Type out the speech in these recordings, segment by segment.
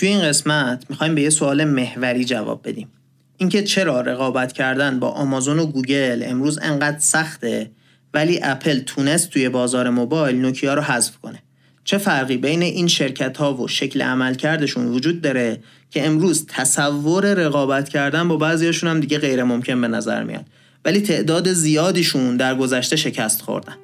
توی این قسمت می‌خوایم به یه سوال محوری جواب بدیم. اینکه چرا رقابت کردن با آمازون و گوگل امروز انقدر سخته ولی اپل تونست توی بازار موبایل نوکیا رو حذف کنه؟ چه فرقی بین این شرکت ها و شکل عملکردشون وجود داره که امروز تصور رقابت کردن با بعضیاشون هم دیگه غیر ممکن به نظر میاد ولی تعداد زیادیشون در گذشته شکست خوردن؟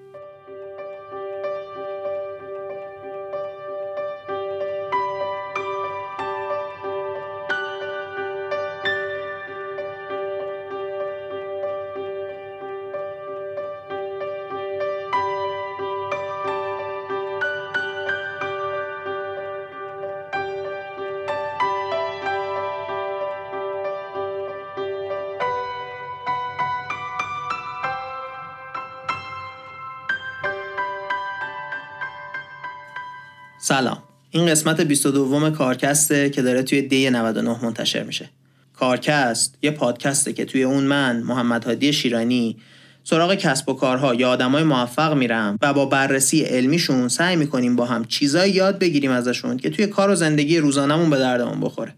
سلام. این قسمت 22 کارکسته که داره توی دی 99 منتشر میشه. کارکست یه پادکسته که توی اون من محمد هادی شیرانی سراغ کسب و کارها یا آدمای موفق میرم و با بررسی علمیشون سعی می‌کنیم با هم چیزایی یاد بگیریم ازشون که توی کار و زندگی روزانمون به دردمون بخوره.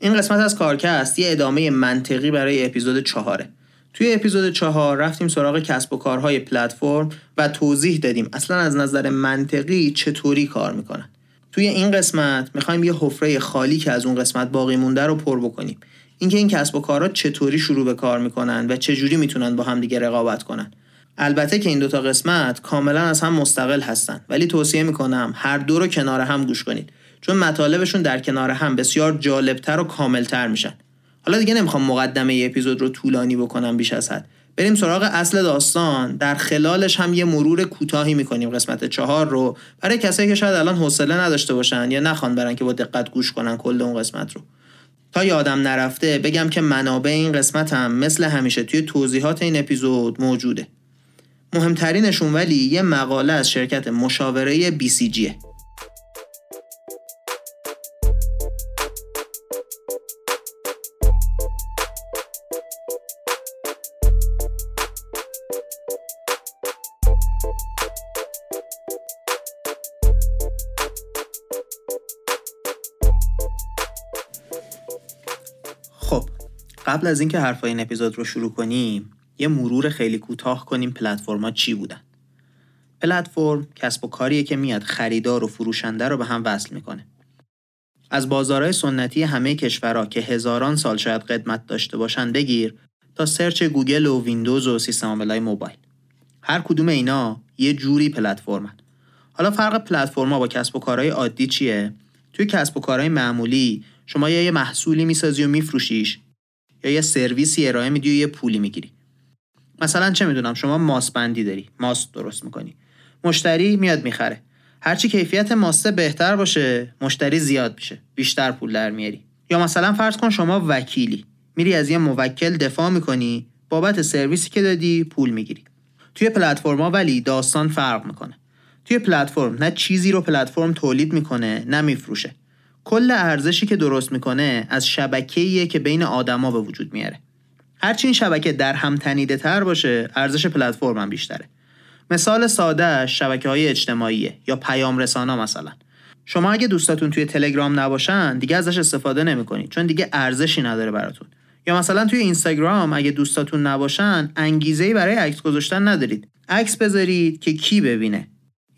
این قسمت از کارکست یه ادامه منطقی برای اپیزود چهاره. توی اپیزود چهار رفتیم سراغ کسب و کارهای پلتفرم و توضیح دادیم اصلا از نظر منطقی چطوری کار می‌کنن. توی این قسمت می‌خوایم یه حفره خالی که از اون قسمت باقی مونده رو پر بکنیم. اینکه این کسب و کارها چطوری شروع به کار می‌کنن و چجوری می‌تونن با هم دیگه رقابت کنن. البته که این دوتا قسمت کاملا از هم مستقل هستن ولی توصیه می‌کنم هر دو رو کنار هم گوش کنید چون مطالبشون در کنار هم بسیار جالبتر و کاملتر میشن. حالا دیگه نمی‌خوام مقدمه ای اپیزود رو طولانی بکنم بیش از حد. بریم سراغ اصل داستان. در خلالش هم یه مرور کوتاهی می‌کنیم. قسمت چهار رو. برای کسایی که شاید الان حوصله نداشته باشن یا نخوان برن که با دقت گوش کنن کل اون قسمت رو. تا یادم نرفته بگم که منابع این قسمت هم مثل همیشه توی توضیحات این اپیزود موجوده. مهمترینشون ولی یه مقاله از شرکت مشاوره BCGه قبل از اینکه حرفای این اپیزود رو شروع کنیم یه مرور خیلی کوتاه کنیم پلتفرما چی بودن. پلتفرم کسب و کاریه که میاد خریدار و فروشنده رو به هم وصل می‌کنه. از بازارهای سنتی همه کشورها که هزاران سال شاید قدمت داشته باشن بگیر تا search گوگل و ویندوز و سیستم عاملای موبایل. هر کدوم اینا یه جوری پلتفرمن. حالا فرق پلتفرما با کسب و کارهای عادی چیه؟ توی کسب و کارهای معمولی شما یه محصولی می‌سازی و میفروشیش یا یه سرویسی ارائه میدی و یه پولی می‌گیری. مثلا چه می‌دونم شما ماست بندی داری ماست درست می‌کنی. مشتری میاد می‌خره. هرچی کیفیت ماسته بهتر باشه مشتری زیاد میشه بیشتر پول در میاری. یا مثلا فرض کن شما وکیلی میری از یه موکل دفاع می‌کنی بابت سرویسی که دادی پول می‌گیری. توی پلتفرما ولی داستان فرق می‌کنه. توی پلتفرم نه چیزی رو پلتفرم تولید می‌کنه نه میفروشه. کل ارزشی که درست می‌کنه از شبکه‌ایه که بین آدما به وجود میاره. هرچی این شبکه در هم تنیده تر باشه ارزش پلتفرم هم بیشتره. مثال ساده شبکه های اجتماعیه یا پیام رسانا مثلا. شما اگه دوستاتون توی تلگرام نباشن دیگه ازش استفاده نمی‌کنید چون دیگه ارزشی نداره براتون. یا مثلا توی اینستاگرام اگه دوستاتون نباشن انگیزه برای عکس گذاشتن ندارید. عکس بذارید که کی ببینه.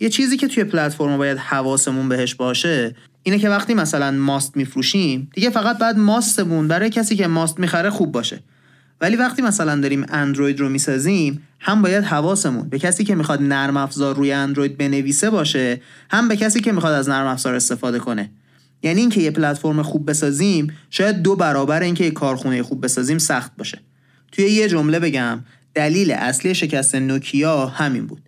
یه چیزی که توی پلتفرم باید حواسمون بهش باشه اینه که وقتی مثلا ماست میفروشیم دیگه فقط بعد ماستمون برای کسی که ماست می‌خره خوب باشه. ولی وقتی مثلا داریم اندروید رو می‌سازیم هم باید حواسمون به کسی که می‌خواد نرم افزار روی اندروید بنویسه باشه هم به کسی که می‌خواد از نرم افزار استفاده کنه. یعنی اینکه یه پلتفرم خوب بسازیم شاید دو برابر اینکه یه کارخونه خوب بسازیم سخت باشه. توی یه جمله بگم دلیل اصلی شکست نوکیا همین بود.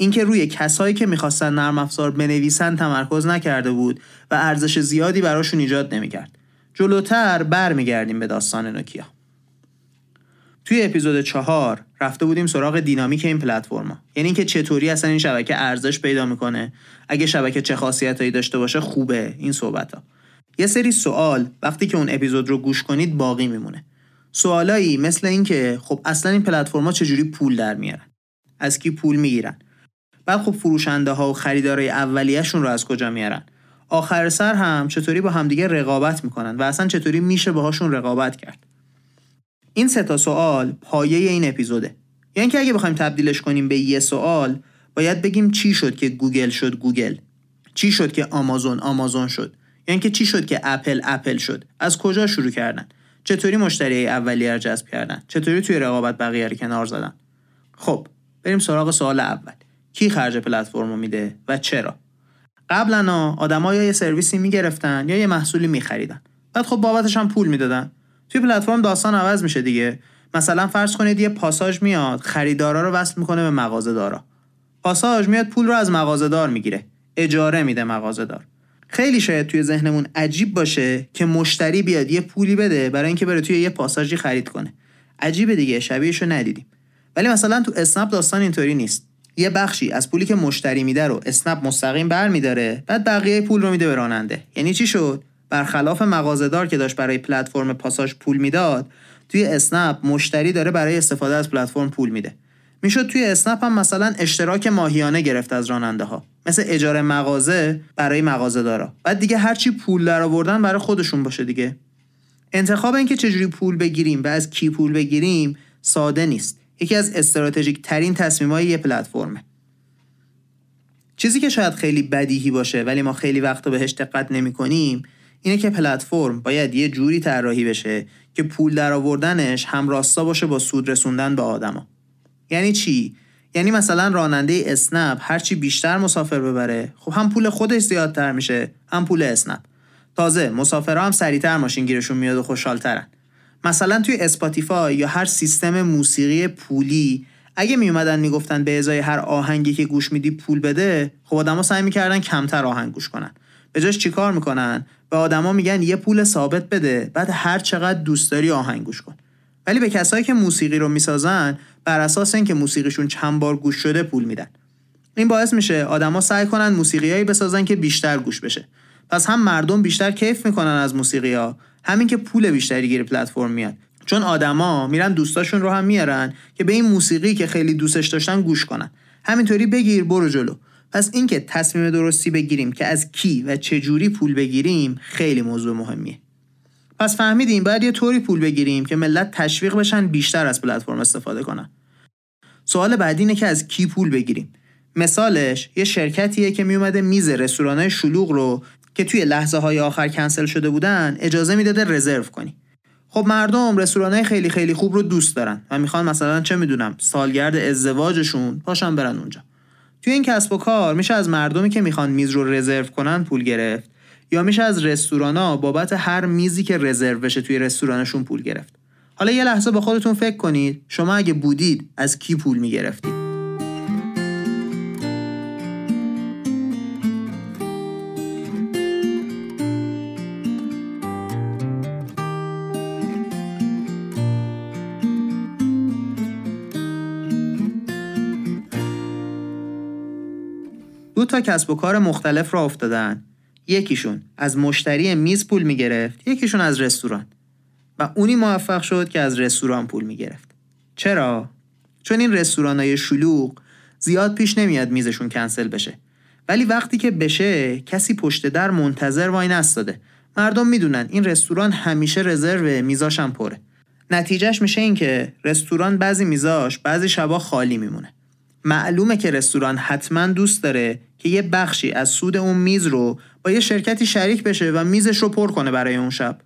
اینکه روی کسایی که می‌خواستن نرم افزار بنویسن تمرکز نکرده بود و ارزش زیادی براشون ایجاد نمی‌کرد. جلوتر برمیگردیم به داستان نوکیا. توی اپیزود چهار رفته بودیم سراغ دینامیک این پلتفرما. یعنی اینکه چطوری اصلا این شبکه ارزش پیدا می‌کنه. اگه شبکه چه خاصیتایی داشته باشه خوبه این صحبت ها یه سری سوال وقتی که اون اپیزود رو گوش کنید باقی میمونه. سوالایی مثل اینکه خب اصلا این پلتفرما چجوری پول در میارن؟ از کی پول می‌گیرن؟ بعد خب فروشنده ها و خریدارای اولیهشون رو از کجا میارن؟ آخر سر هم چطوری با همدیگه رقابت می‌کنن و اصلا چطوری میشه باهاشون رقابت کرد؟ این سه تا سوال پایه این اپیزوده. یعنی که اگه بخوایم تبدیلش کنیم به یه سوال باید بگیم چی شد که گوگل شد گوگل؟ چی شد که آمازون آمازون شد؟ یعنی که چی شد که اپل اپل شد؟ از کجا شروع کردن؟ چطوری مشتری اولیه رو جذب کردن؟ چطوری توی رقابت بقیه کنار زدن؟ خب بریم سراغ سوال اول. کی خرج پلتفرم رو میده و چرا. قبلا آدما یا یه سرویسی می‌گرفتن یا یه محصولی میخریدن. بعد خب بابتش هم پول می‌دادن. توی پلتفرم داستان عوض میشه دیگه. مثلا فرض کنید یه پاساژ میاد خریدارا رو وصل می‌کنه به مغازه دارا پاساژ میاد پول رو از مغازه دار می‌گیره. اجاره میده مغازه دار خیلی شاید توی ذهنمون عجیب باشه که مشتری بیاد یه پولی بده برای اینکه بره توی یه پاساژی خرید کنه. عجیبه دیگه شبیهشو ندیدیم. ولی مثلا تو اسنپ داستان اینطوری نیست. یه بخشی از پولی که مشتری میده رو اسنپ مستقیم برمیداره بعد بقیه پول رو میده به راننده. یعنی چی شد؟ برخلاف مغازهدار که داشت برای پلتفرم پاساژ پول می‌داد توی اسنپ مشتری داره برای استفاده از پلتفرم پول میده. می‌شد توی اسنپ هم مثلا اشتراک ماهیانه گرفت از راننده ها مثل اجاره مغازه برای مغازه بعد دیگه هرچی پول در آوردن برای خودشون باشه دیگه. انتخاب اینکه چجوری پول بگیریم و از کی پول بگیریم ساده نیست. یکی از استراتژیک ترین تصمیم های یه پلتفرمه. چیزی که شاید خیلی بدیهی باشه ولی ما خیلی وقتا بهش دقت نمی کنیم اینه که پلتفرم باید یه جوری طراحی بشه که پول در آوردنش همراستا باشه با سود رسوندن به آدما. یعنی چی؟ یعنی مثلا راننده اسنپ هرچی بیشتر مسافر ببره خب هم پول خودش زیادتر میشه هم پول اسنپ. تازه مسافرها هم سریعتر ماشین گیرشون میاد و خوشحالترن. مثلا توی اسپاتیفای یا هر سیستم موسیقی پولی اگه میومدن می‌گفتن به ازای هر آهنگی که گوش میدی پول بده خب آدما سعی می‌کردن کمتر آهنگ گوش کنن. به جاش چیکار می‌کنن؟ به آدما میگن یه پول ثابت بده بعد هر چقدر دوست داری آهنگ گوش کن. ولی به کسایی که موسیقی رو می‌سازن بر اساس اینکه موسیقیشون چند بار گوش شده پول میدن. این باعث میشه آدما سعی کنن موسیقیایی بسازن که بیشتر گوش بشه. پس هم مردم بیشتر کیف می‌کنن از موسیقی ها همین که پول بیشتری گیر پلتفرم میاد. چون آدما میرن دوستاشون رو هم میارن که به این موسیقی که خیلی دوستش داشتن گوش کنن. همینطوری بگیر برو جلو. پس اینکه تصمیم درستی بگیریم که از کی و چه جوری پول بگیریم خیلی موضوع مهمیه. پس فهمیدیم باید یه طوری پول بگیریم که ملت تشویق بشن بیشتر از پلتفرم استفاده کنن. سوال بعدی اینه که از کی پول بگیریم؟ مثالش یه شرکتیه که میومده میز رستورانای شلوغ رو که توی لحظه های آخر کنسل شده بودن اجازه می‌داده رزرو کنی. خب مردم رستورانای خیلی خیلی خوب رو دوست دارن و می‌خوان مثلا چه می‌دونم سالگرد ازدواجشون پاشن برن اونجا. توی این کسب و کار میشه از مردمی که می‌خوان میز رو رزرو کنن پول گرفت یا میشه از رستورانا بابت هر میزی که رزرو بشه توی رستورانشون پول گرفت. حالا یه لحظه با خودتون فکر کنید شما اگه بودید از کی پول می‌گرفتید؟ تا کسب و کار مختلف را افتادن. یکیشون از مشتری میز پول می‌گرفت یکیشون از رستوران. و اونی موفق شد که از رستوران پول می‌گرفت. چرا؟ چون این رستوران های شلوغ زیاد پیش نمیاد میزشون کنسل بشه. ولی وقتی که بشه کسی پشت در منتظر وای نستاده. مردم می‌دونن این رستوران همیشه رزرو میزاشم پره. نتیجهش میشه این که رستوران بعضی میزاش بعضی شبا خالی میمونه. معلومه که رستوران حتما دوست داره که یه بخشی از سود اون میز رو با یه شرکتی شریک بشه و میزش رو پر کنه برای اون شب.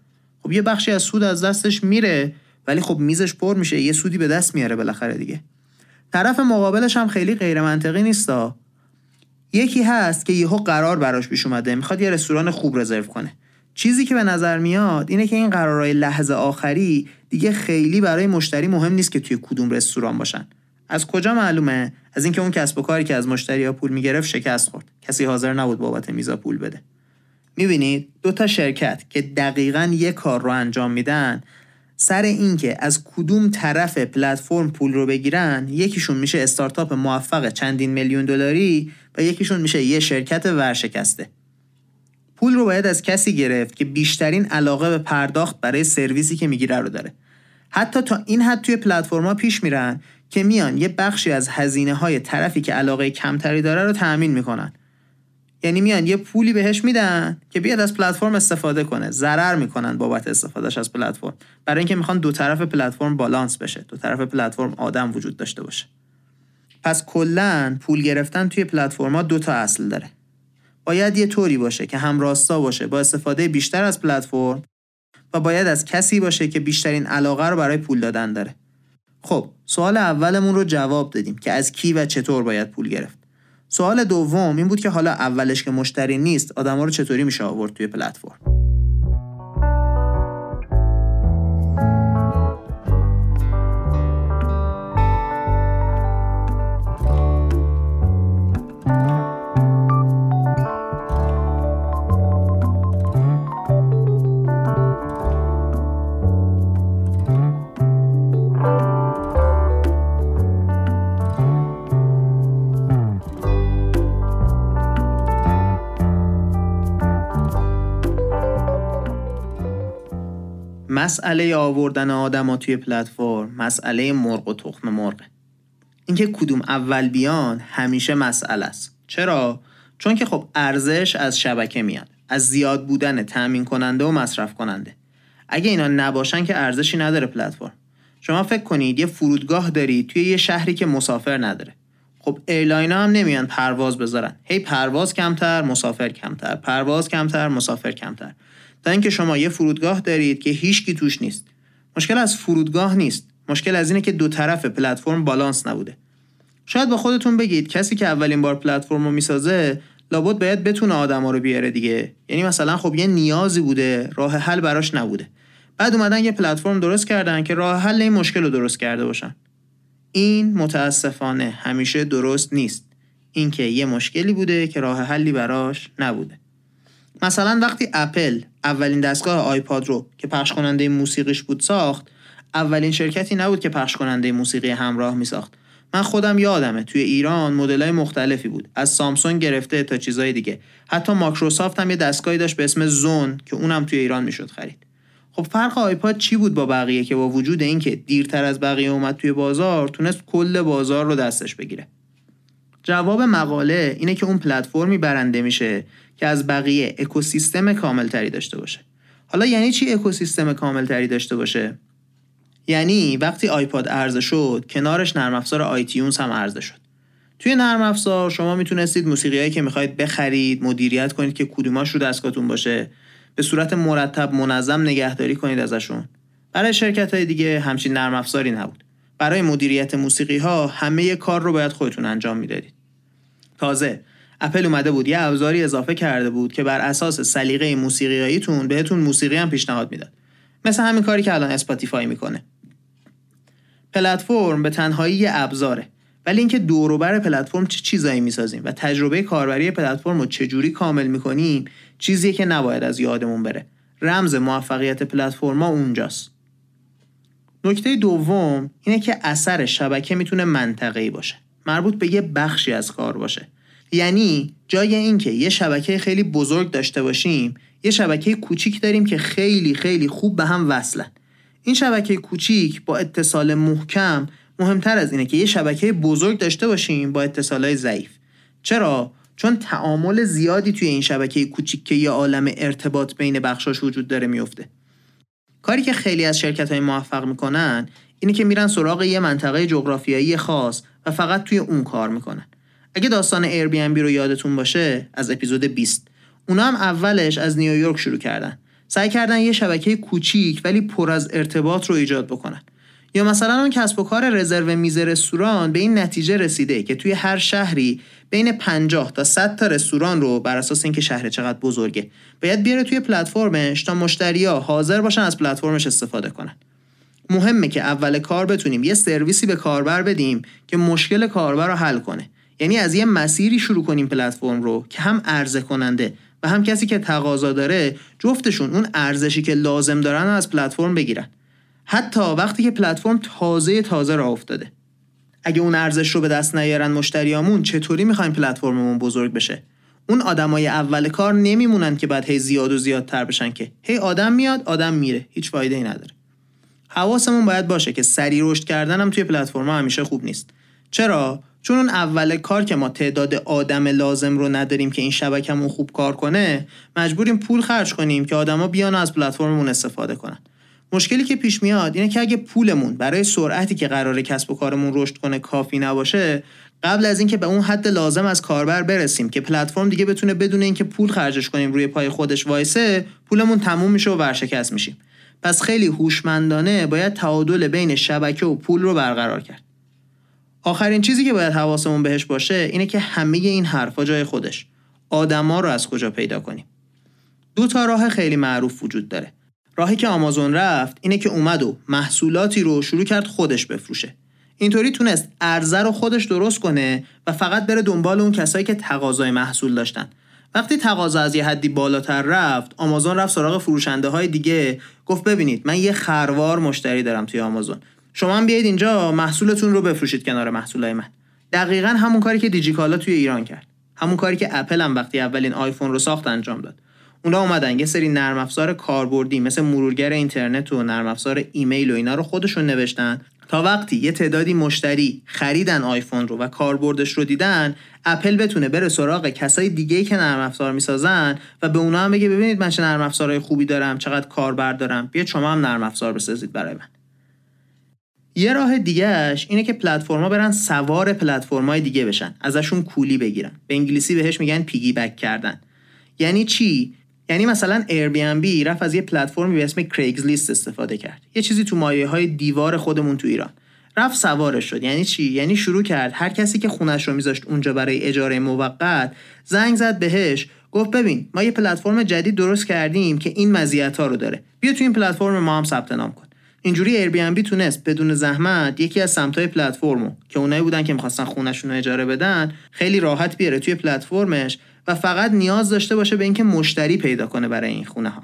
خب یه بخشی از سود از دستش میره ولی خب میزش پر میشه یه سودی به دست میاره بالاخره دیگه. طرف مقابلش هم خیلی غیر منطقی نیستا یکی هست که یهو قرار براش پیش اومده می‌خواد یه رستوران خوب رزرو کنه. چیزی که به نظر میاد اینه که این قرارهای لحظه آخری دیگه خیلی برای مشتری مهم نیست که توی کدوم رستوران باشن. از کجا معلومه؟ از اینکه اون کسب و کاری که از مشتری ها پول می‌گرفت شکست خورد. کسی حاضر نبود بابت میزا پول بده. می‌بینید دو تا شرکت که دقیقا یه کار رو انجام میدن سر اینکه از کدوم طرف پلتفرم پول رو بگیرن یکیشون میشه استارتاپ موفق چندین میلیون دلاری و یکیشون میشه یه شرکت ورشکسته. پول رو باید از کسی گرفت که بیشترین علاقه به پرداخت برای سرویسی که می‌گیره رو داره. حتی تا این حد توی پلتفرما پیش میرن که میان یه بخشی از هزینه های طرفی که علاقه کمتری داره رو تأمین می‌کنن. یعنی میان یه پولی بهش میدن که بیاد از پلتفرم استفاده کنه. ضرر می‌کنن بابت استفادهش از پلتفرم. برای اینکه می‌خوان دو طرف پلتفرم بالانس بشه. دو طرف پلتفرم آدم وجود داشته باشه. پس کلا پول گرفتن توی پلتفرما دو تا اصل داره. باید یه طوری باشه که هم راستا باشه با استفاده بیشتر از پلتفرم و باید از کسی باشه که بیشترین علاقه رو برای پول دادن داره. خب سوال اولمون رو جواب دادیم که از کی و چطور باید پول گرفت. سوال دوم این بود که حالا اولش که مشتری نیست آدما رو چطوری میشه آورد توی پلتفرم؟ مسئله آوردن آدم توی پلتفرم مسئله مرغ و تخم مرغه. اینکه کدوم اول بیان همیشه مسئله است. چرا؟ چون که خب ارزش از شبکه میاد. از زیاد بودن تأمین کننده و مصرف کننده. اگه اینا نباشن که ارزشی نداره پلتفرم. شما فکر کنید یه فرودگاه دارید توی یه شهری که مسافر نداره. خب airline هم نمیان پرواز بذارن. هی پرواز کمتر مسافر کمتر. پرواز کمتر مسافر کمتر. تا اینکه شما یه فرودگاه دارید که هیچکی توش نیست. مشکل از فرودگاه نیست. مشکل از اینه که دو طرف پلتفرم بالانس نبوده. شاید با خودتون بگید کسی که اولین بار پلتفرم رو می‌سازه لابد باید بتونه آدما رو بیاره دیگه. یعنی مثلا خب یه نیازی بوده راه حل براش نبوده. بعد اومدن یه پلتفرم درست کردن که راه حل این مشکل رو درست کرده باشن. این متاسفانه همیشه درست نیست. اینکه یه مشکلی بوده که راه حلی براش نبوده. مثلا وقتی اپل اولین دستگاه آیپاد رو که پخش کننده موسیقیش بود ساخت اولین شرکتی نبود که پخش کننده موسیقی همراه می ساخت من خودم یادمه توی ایران مدلای مختلفی بود. از سامسونگ گرفته تا چیزای دیگه. حتی ماکروسافت هم یه دستگاهی داشت به اسم زون که اونم توی ایران می‌شد خرید. خب فرق آیپاد چی بود با بقیه که با وجود اینکه دیرتر از بقیه اومد توی بازار تونست کل بازار رو دستش بگیره. جواب مقاله اینه که اون پلتفرمی برنده میشه که از بقیه اکوسیستم کاملتری داشته باشه. حالا یعنی چی اکوسیستم کاملتری داشته باشه؟ یعنی وقتی آیپاد عرضه شد کنارش نرم افزار آیتیونز هم عرضه شد. توی نرم افزار شما می‌تونستید موسیقیایی که می‌خواید بخرید مدیریت کنید که کدوماش رو دستگاهتون باشه به صورت مرتب منظم نگهداری کنید ازشون. برای شرکت های دیگه همچین نرم افزاری نبود. برای مدیریت موسیقی ها همه کار رو باید خودتون انجام می‌دادید. تازه اپل اومده بود یه ابزاری اضافه کرده بود که بر اساس سلیقه موسیقیاییتون بهتون موسیقی هم پیشنهاد می‌داد. مثل همین کاری که الان اسپاتیفای می‌کنه. پلتفرم به تنهایی یه ابزاره ولی اینکه دوروبر پلتفرم چه چیزایی می‌سازیم و تجربه کاربری پلتفرم رو چجوری کامل می‌کنیم چیزی که نباید از یادمون بره. رمز موفقیت پلتفرما اونجاست. نکته دوم اینه که اثر شبکه می‌تونه منطقه‌ای باشه. مربوط به یه بخشی از کار باشه. یعنی جای اینکه یه شبکه خیلی بزرگ داشته باشیم یه شبکه کوچیک داریم که خیلی خیلی خوب به هم وصلن. این شبکه کوچیک با اتصال محکم مهمتر از اینه که یه شبکه بزرگ داشته باشیم با اتصالای ضعیف. چرا؟ چون تعامل زیادی توی این شبکه کوچیک که یه عالم ارتباط بین بخشاش وجود داره میفته کاری که خیلی از شرکت های موفق می‌کنن اینه که میرن سراغ یه منطقه جغرافیایی خاص و فقط توی اون کار می‌کنن. اگه داستان بی رو یادتون باشه از اپیزود 20 اونا هم اولش از نیویورک شروع کردن. سعی کردن یه شبکه کوچیک ولی پر از ارتباط رو ایجاد بکنن. یا مثلا اون کسب و کار رزرو میز رستوران به این نتیجه رسیده که توی هر شهری بین 50 تا 100 تا رستوران رو بر اساس اینکه شهر چقدر بزرگه باید بیاره توی پلتفرمش تا مشتریا حاضر باشن از پلتفرمش استفاده کنن. مهمه که اول کار بتونیم یه سرویسی به کاربر بدیم که مشکل کاربر رو حل کنه. یعنی از یه مسیری شروع کنیم پلتفرم رو که هم عرضه کننده و هم کسی که تقاضا داره جفتشون اون ارزشی که لازم دارن از پلتفرم بگیرن. حتی وقتی که پلتفرم تازه تازه راه افتاده. اگه اون ارزش رو به دست نیارن مشتریامون چطوری می‌خوایم پلتفرممون بزرگ بشه؟ اون آدمای اول کار نمیمونن که بعد هی زیاد و زیادتر بشن که. هی آدم میاد آدم میره. هیچ فایده ای نداره. حواسمون باید باشه که سری رشد کردن هم توی پلتفرم همیشه خوب نیست. چرا؟ چون اون اول کار که ما تعداد آدم لازم رو نداریم که این شبکمون خوب کار کنه مجبوریم پول خرج کنیم که آدما بیان از پلتفرممون استفاده کنن. مشکلی که پیش میاد اینه که اگه پولمون برای سرعتی که قرار کسب و کارمون رشد کنه کافی نباشه قبل از اینکه به اون حد لازم از کاربر برسیم که پلتفرم دیگه بتونه بدون اینکه پول خرجش کنیم روی پای خودش وایسه پولمون تموم میشه و ورشکست میشیم. پس خیلی هوشمندانه باید تعادل بین شبکه و پول رو برقرار کرد. آخرین چیزی که باید حواسمون بهش باشه اینه که همه این حرفا جای خودش. آدما رو از کجا پیدا کنیم؟ دو تا راه خیلی معروف وجود داره. راهی که آمازون رفت اینه که اومد و محصولاتی رو شروع کرد خودش بفروشه. اینطوری تونست ارزه رو خودش درست کنه و فقط بره دنبال اون کسایی که تقاضای محصول داشتن. وقتی تقاضا از یه حدی بالاتر رفت آمازون رفت سراغ فروشنده های دیگه گفت ببینید من یه خروار مشتری دارم توی آمازون. شما هم بیاید اینجا محصولتون رو بفروشید کنار محصولای من. دقیقا همون کاری که دیجیکالا توی ایران کرد. همون کاری که اپل هم وقتی اولین آیفون رو ساخت انجام داد. اونا اومدن. یه سری نرم افزار کاربردی مثل مرورگر اینترنت و نرم افزار ایمیل و اینا رو خودشون نوشتن. تا وقتی یه تعدادی مشتری خریدن آیفون رو و کاربردش رو دیدن اپل بتونه بره سراغ کسای دیگه که نرم افزار می‌سازن و به اونا هم بگه ببینید من چه نرم افزارهای خوبی دارم چقدر کاربر دارم بیا شما هم نرم افزار بسازید برای من. یه راه دیگهش اینه که پلتفرما برن سوار پلتفرمای دیگه بشن ازشون کولی بگیرن. به انگلیسی بهش میگن پیگی بک کردن. یعنی چی؟ یعنی مثلا بی رفت از یه پلتفرمی به اسم لیست استفاده کرد. یه چیزی تو مایه های دیوار خودمون تو ایران. رفت سوارش شد. یعنی چی؟ یعنی شروع کرد هر کسی که خونش رو میذاشت اونجا برای اجاره موقت زنگ زد بهش گفت ببین ما یه پلتفرم جدید درست کردیم که این مزیت ها رو داره. بیا تو این پلتفرم ما هم ثبت نام کن. اینجوری بی تونست بدون زحمت یکی از سمتای پلتفرمو که اونایی بودن که می‌خواستن خونشون رو اجاره بدن خیلی راحت بیاره توی پلتفرمش و فقط نیاز داشته باشه به اینکه مشتری پیدا کنه برای این خونه ها.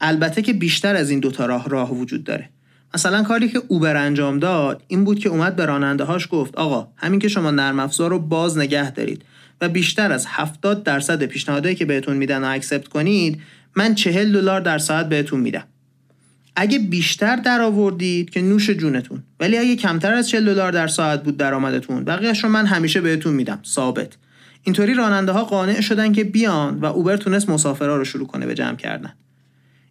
البته که بیشتر از این دوتا راه راه وجود داره. مثلا کاری که اوبر انجام داد این بود که اومد به راننده هاش گفت آقا همین که شما نرم افزار رو باز نگه دارید و بیشتر از 70 درصد پیشنهادهایی که بهتون میدن و اکسپت کنید من 40 دلار در ساعت بهتون میدم. اگه بیشتر در آوردید که نوش جونتون ولی اگه کمتر از 40 دلار در ساعت بود درآمدتون بقیهش رو من همیشه بهتون میدم ثابت اینطوری راننده ها قانع شدن که بیان و اوبر تونست مسافرها رو شروع کنه به جمع کردن.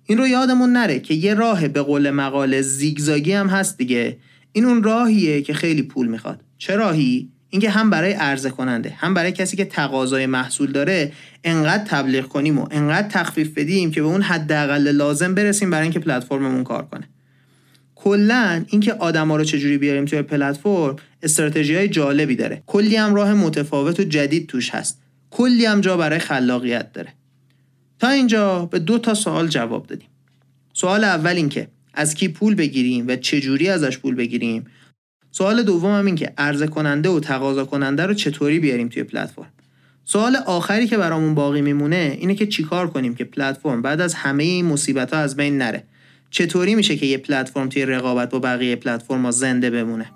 این رو یادمون نره که یه راه به قول مقاله زیگزاگی هم هست دیگه. این اون راهیه که خیلی پول می‌خواد. چه راهی؟ اینکه هم برای عرضه کننده هم برای کسی که تقاضای محصول داره انقدر تبلیغ کنیم و انقدر تخفیف بدیم که به اون حداقل لازم برسیم برای اینکه پلتفرممون کار کنه. کلا اینکه آدما رو چجوری بیاریم توی پلتفرم استراتژی های جالبی داره. کلی هم راه متفاوت و جدید توش هست. کلی هم جا برای خلاقیت داره. تا اینجا به دو تا سوال جواب دادیم. سوال اول این که از کی پول بگیریم و چجوری ازش پول بگیریم؟ سوال دوم هم این که عرضه کننده و تقاضا کننده رو چطوری بیاریم توی پلتفرم؟ سوال آخری که برامون باقی میمونه اینه که چیکار کنیم که پلتفرم بعد از همه این مصیبت ها از بین نره؟ چطوری میشه که یه پلتفرم توی رقابت با بقیه پلتفرم زنده بمونه؟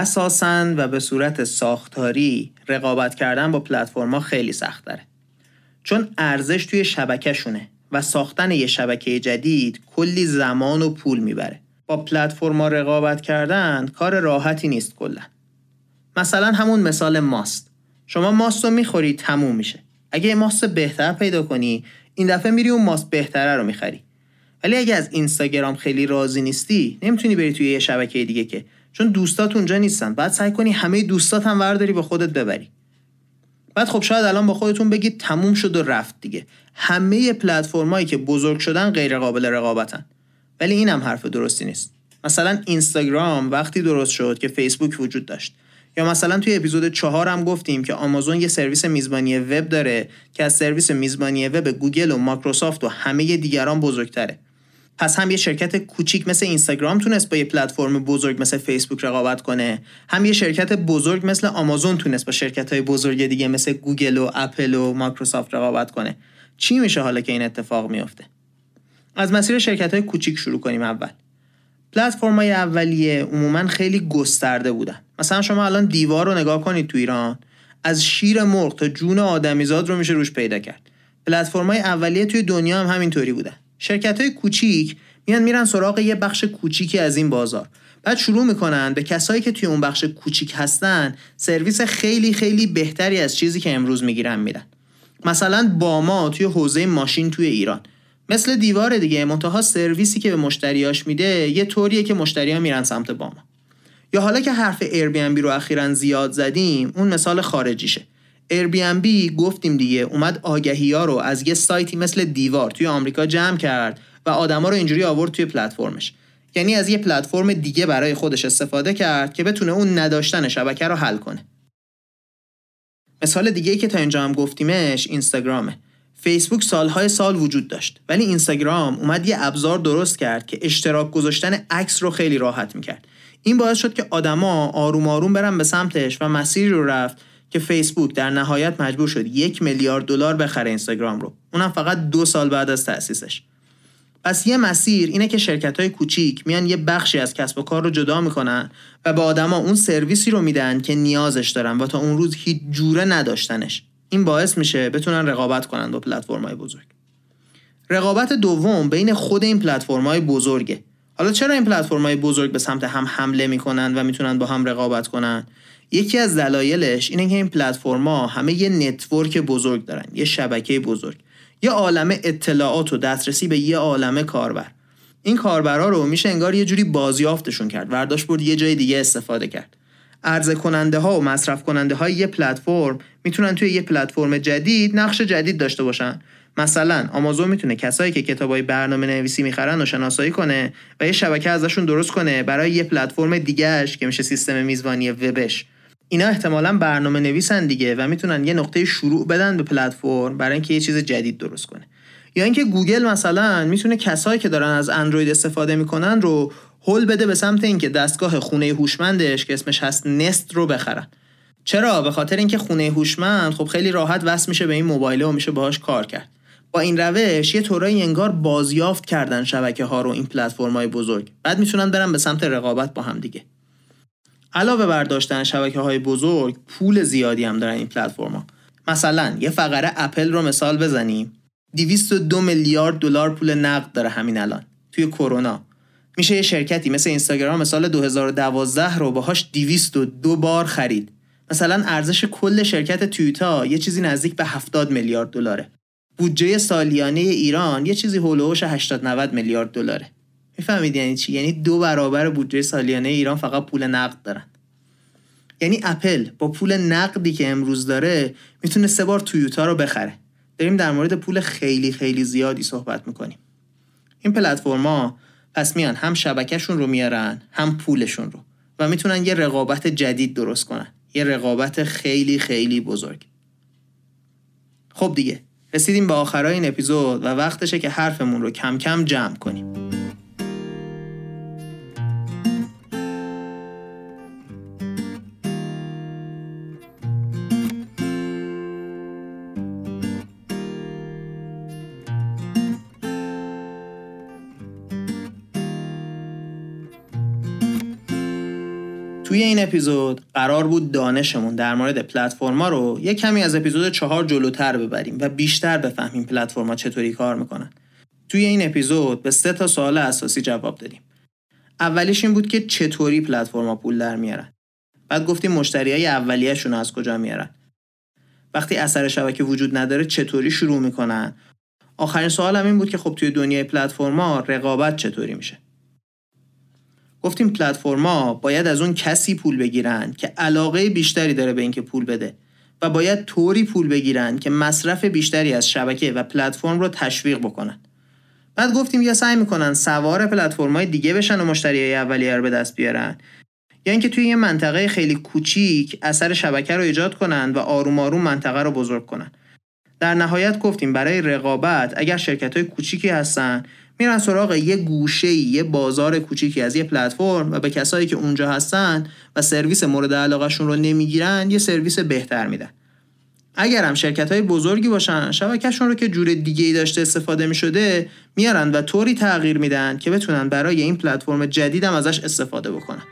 اساسا و به صورت ساختاری رقابت کردن با پلتفرما خیلی سخت داره. چون ارزش توی شبکهشونه و ساختن یه شبکه جدید کلی زمان و پول می‌بره. با پلتفرما رقابت کردن کار راحتی نیست کلا. مثلا همون مثال ماست. شما ماست رو می‌خوری تموم میشه. اگه ماست بهتر پیدا کنی این دفعه میری اون ماست بهتره رو می‌خری. ولی اگه از اینستاگرام خیلی راضی نیستی نمی‌تونی بری توی یه شبکه دیگه که چون دوستات اونجا نیستن. بعد سعی کنی همه دوستات هم ورداری با خودت ببری. بعد خب شاید الان با خودتون بگید تموم شد و رفت دیگه. همه پلتفرمایی که بزرگ شدن غیر قابل رقابتن. ولی این هم حرف درستی نیست. مثلا اینستاگرام وقتی درست شد که فیسبوک وجود داشت. یا مثلا توی اپیزود چهار هم گفتیم که آمازون یه سرویس میزبانی وب داره که از سرویس میزبانی وب گوگل و مایکروسافت و همه دیگران بزرگتره. پس هم یه شرکت کوچیک مثل اینستاگرام تونست با یه پلتفرم بزرگ مثل فیسبوک رقابت کنه. هم یه شرکت بزرگ مثل آمازون تونست با شرکت های بزرگ دیگه مثل گوگل و اپل و مایکروسافت رقابت کنه. چی میشه حالا که این اتفاق میافته؟ از مسیر شرکت های کوچیک شروع کنیم اول. پلتفرم های اولیه عموما خیلی گسترده بودن. مثلا شما الان دیوار رو نگاه کنید تو ایران از شیر مرغ تا جون آدمیزاد رو میشه روش پیدا کرد. پلتفرم های اولیه توی دنیا هم همینطوری بودن. شرکت های کوچیک میان میرن سراغ یه بخش کوچیکی از این بازار. بعد شروع می‌کنن به کسایی که توی اون بخش کوچیک هستن سرویس خیلی خیلی بهتری از چیزی که امروز می‌گیرن میدن. مثلا باما توی حوزه ماشین توی ایران. مثل دیوار دیگه منتها سرویسی که به مشتریاش میده یه طوریه که مشتریا میرن سمت باما. یا حالا که حرف Airbnb رو اخیرا زیاد زدیم اون مثال خارجیشه. Airbnb گفتیم دیگه اومد آگهی ها رو از یه سایتی مثل دیوار توی آمریکا جمع کرد و آدما رو اینجوری آورد توی پلتفرمش. یعنی از یه پلتفرم دیگه برای خودش استفاده کرد که بتونه اون نداشتن شبکه رو حل کنه. مثال دیگه ای که تا اینجا هم گفتیمش اینستاگرامه. فیسبوک سالهای سال وجود داشت ولی اینستاگرام اومد یه ابزار درست کرد که اشتراک گذاشتن عکس رو خیلی راحت می‌کرد. این باعث شد که آدما آروم آروم برن به سمتش و مسیری رو رفت که فیسبوک در نهایت مجبور شد یک میلیارد دلار بخره اینستاگرام رو. اونم فقط دو سال بعد از تأسیسش. پس یه مسیر اینه که شرکت های کوچیک میان یه بخشی از کسب و کار رو جدا می‌کنن و به آدما اون سرویسی رو میدن که نیازش دارن و تا اون روز هیچ جوره نداشتنش. این باعث میشه بتونن رقابت کنن با پلتفرم های بزرگ. رقابت دوم بین خود این پلتفرم های بزرگه. حالا چرا این پلتفرم های بزرگ به سمت هم حمله می‌کنن و می‌تونن با هم رقابت کنن؟ یکی از دلایلش اینه که این پلتفرما همه یه نتورک بزرگ دارن یه شبکه بزرگ یه عالم اطلاعات و دسترسی به یه عالم کاربر. این کاربرها رو میشه انگار یه جوری بازیافتشون کرد ورداشت برد یه جای دیگه استفاده کرد. عرضه کننده ها و مصرف کننده های یه پلتفرم می‌تونن توی یه پلتفرم جدید نقش جدید داشته باشن. مثلا آمازون می‌تونه کسایی که کتابای برنامه نویسی می‌خرن و شناسایی کنه و یه شبکه ازشون درست کنه برای یه پلتفرم دیگهش که میشه سیستم میزبانی وبش. اینا احتمالا برنامه نویسن دیگه و می‌تونن یه نقطه شروع بدن به پلتفرم برای اینکه یه چیز جدید درست کنه. یا اینکه گوگل مثلا می‌تونه کسایی که دارن از اندروید استفاده می‌کنن رو هول بده به سمت اینکه دستگاه خونه هوشمندش که اسمش هست نست رو بخرن. چرا؟ به خاطر اینکه خونه هوشمند خب خیلی راحت وصل میشه به این موبایل و میشه باهاش کار کرد. با این روش یه طورایی انگار بازیافت کردن شبکه ها رو این پلتفرم های بزرگ. بعد می‌تونن برن به سمت رقابت با هم دیگه. علاوه بر داشتن شبکه های بزرگ پول زیادی هم دارن این پلتفرما. مثلا یه فقره اپل رو مثال بزنیم. 202 میلیارد دلار پول نقد داره همین الان توی کرونا. میشه یه شرکتی مثل اینستاگرام سال 2012 رو باهاش 202 بار خرید. مثلا ارزش کل شرکت تویوتا یه چیزی نزدیک به 70 میلیارد دلاره. بودجه سالیانه ایران یه چیزی هولوش 80 90 میلیارد دلاره. می‌فهمید یعنی چی؟ یعنی دو برابر بودجه سالیانه ایران فقط پول نقد دارن. یعنی اپل با پول نقدی که امروز داره می‌تونه سه بار تویوتا رو بخره. داریم در مورد پول خیلی خیلی زیادی صحبت می‌کنیم. این پلتفرما پس میان هم شبکهشون رو میارن هم پولشون رو و می‌تونن یه رقابت جدید درست کنن. یه رقابت خیلی خیلی بزرگ. خب دیگه رسیدیم به آخرای این اپیزود و وقتشه که حرفمون رو کم کم جمع کنیم. توی این اپیزود قرار بود دانشمون در مورد پلتفرما رو یه کمی از اپیزود چهار جلوتر ببریم و بیشتر بفهمیم پلتفرما چطوری کار می‌کنن. توی این اپیزود به سه تا سوال اساسی جواب دادیم. اولیش این بود که چطوری پلتفرما پول در میارن. بعد گفتیم مشتری های اولیهشون از کجا میارن. وقتی اثر شبکه وجود نداره چطوری شروع می‌کنن. آخرین سوال این بود که خب توی دنیای پلتفرما رقابت چطوری میشه. گفتیم پلتفرما باید از اون کسی پول بگیرن که علاقه بیشتری داره به اینکه پول بده و باید طوری پول بگیرن که مصرف بیشتری از شبکه و پلتفرم رو تشویق بکنن. بعد گفتیم یا سعی می‌کنن سوار پلتفرم‌های دیگه بشن و مشتری اولیه رو به دست بیارن. یا اینکه توی یه منطقه خیلی کوچیک اثر شبکه رو ایجاد کنن و آروم آروم منطقه رو بزرگ کنن. در نهایت گفتیم برای رقابت اگر شرکت های کوچیکی هستن میرن سراغ یه گوشه یه بازار کوچیکی از یه پلتفرم و به کسایی که اونجا هستن و سرویس مورد علاقهشون رو نمی‌گیرن یه سرویس بهتر میدن. اگر هم شرکت های بزرگی باشن شبکهشون رو که جور دیگه ای داشته استفاده می شده میارن و طوری تغییر میدن که بتونن برای این پلتفرم جدیدم ازش استفاده بکنن.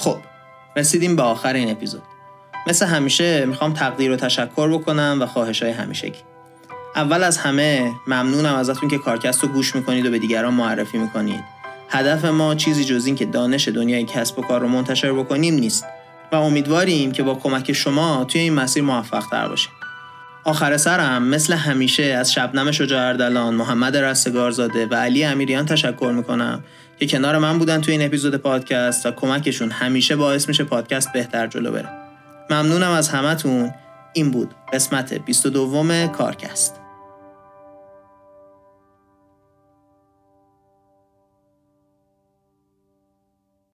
خب رسیدیم به آخر این اپیزود. مثل همیشه می‌خوام تقدیر و تشکر بکنم و خواهش های همیشگی. اول از همه ممنونم ازتون که کارکست رو گوش می‌کنید و به دیگران معرفی می‌کنید. هدف ما چیزی جز این که دانش دنیای کسب و کار رو منتشر بکنیم نیست و امیدواریم که با کمک شما توی این مسیر موفق تر باشیم. آخر سرم مثل همیشه از شبنم شجاع اردلان، محمد رستگارزاده و علی امیریان تشکر می‌کنم که کنار من بودن توی این اپیزود پادکست و کمکشون همیشه باعث میشه پادکست بهتر جلو بره. ممنونم از همتون. این بود قسمت 22 کارکست.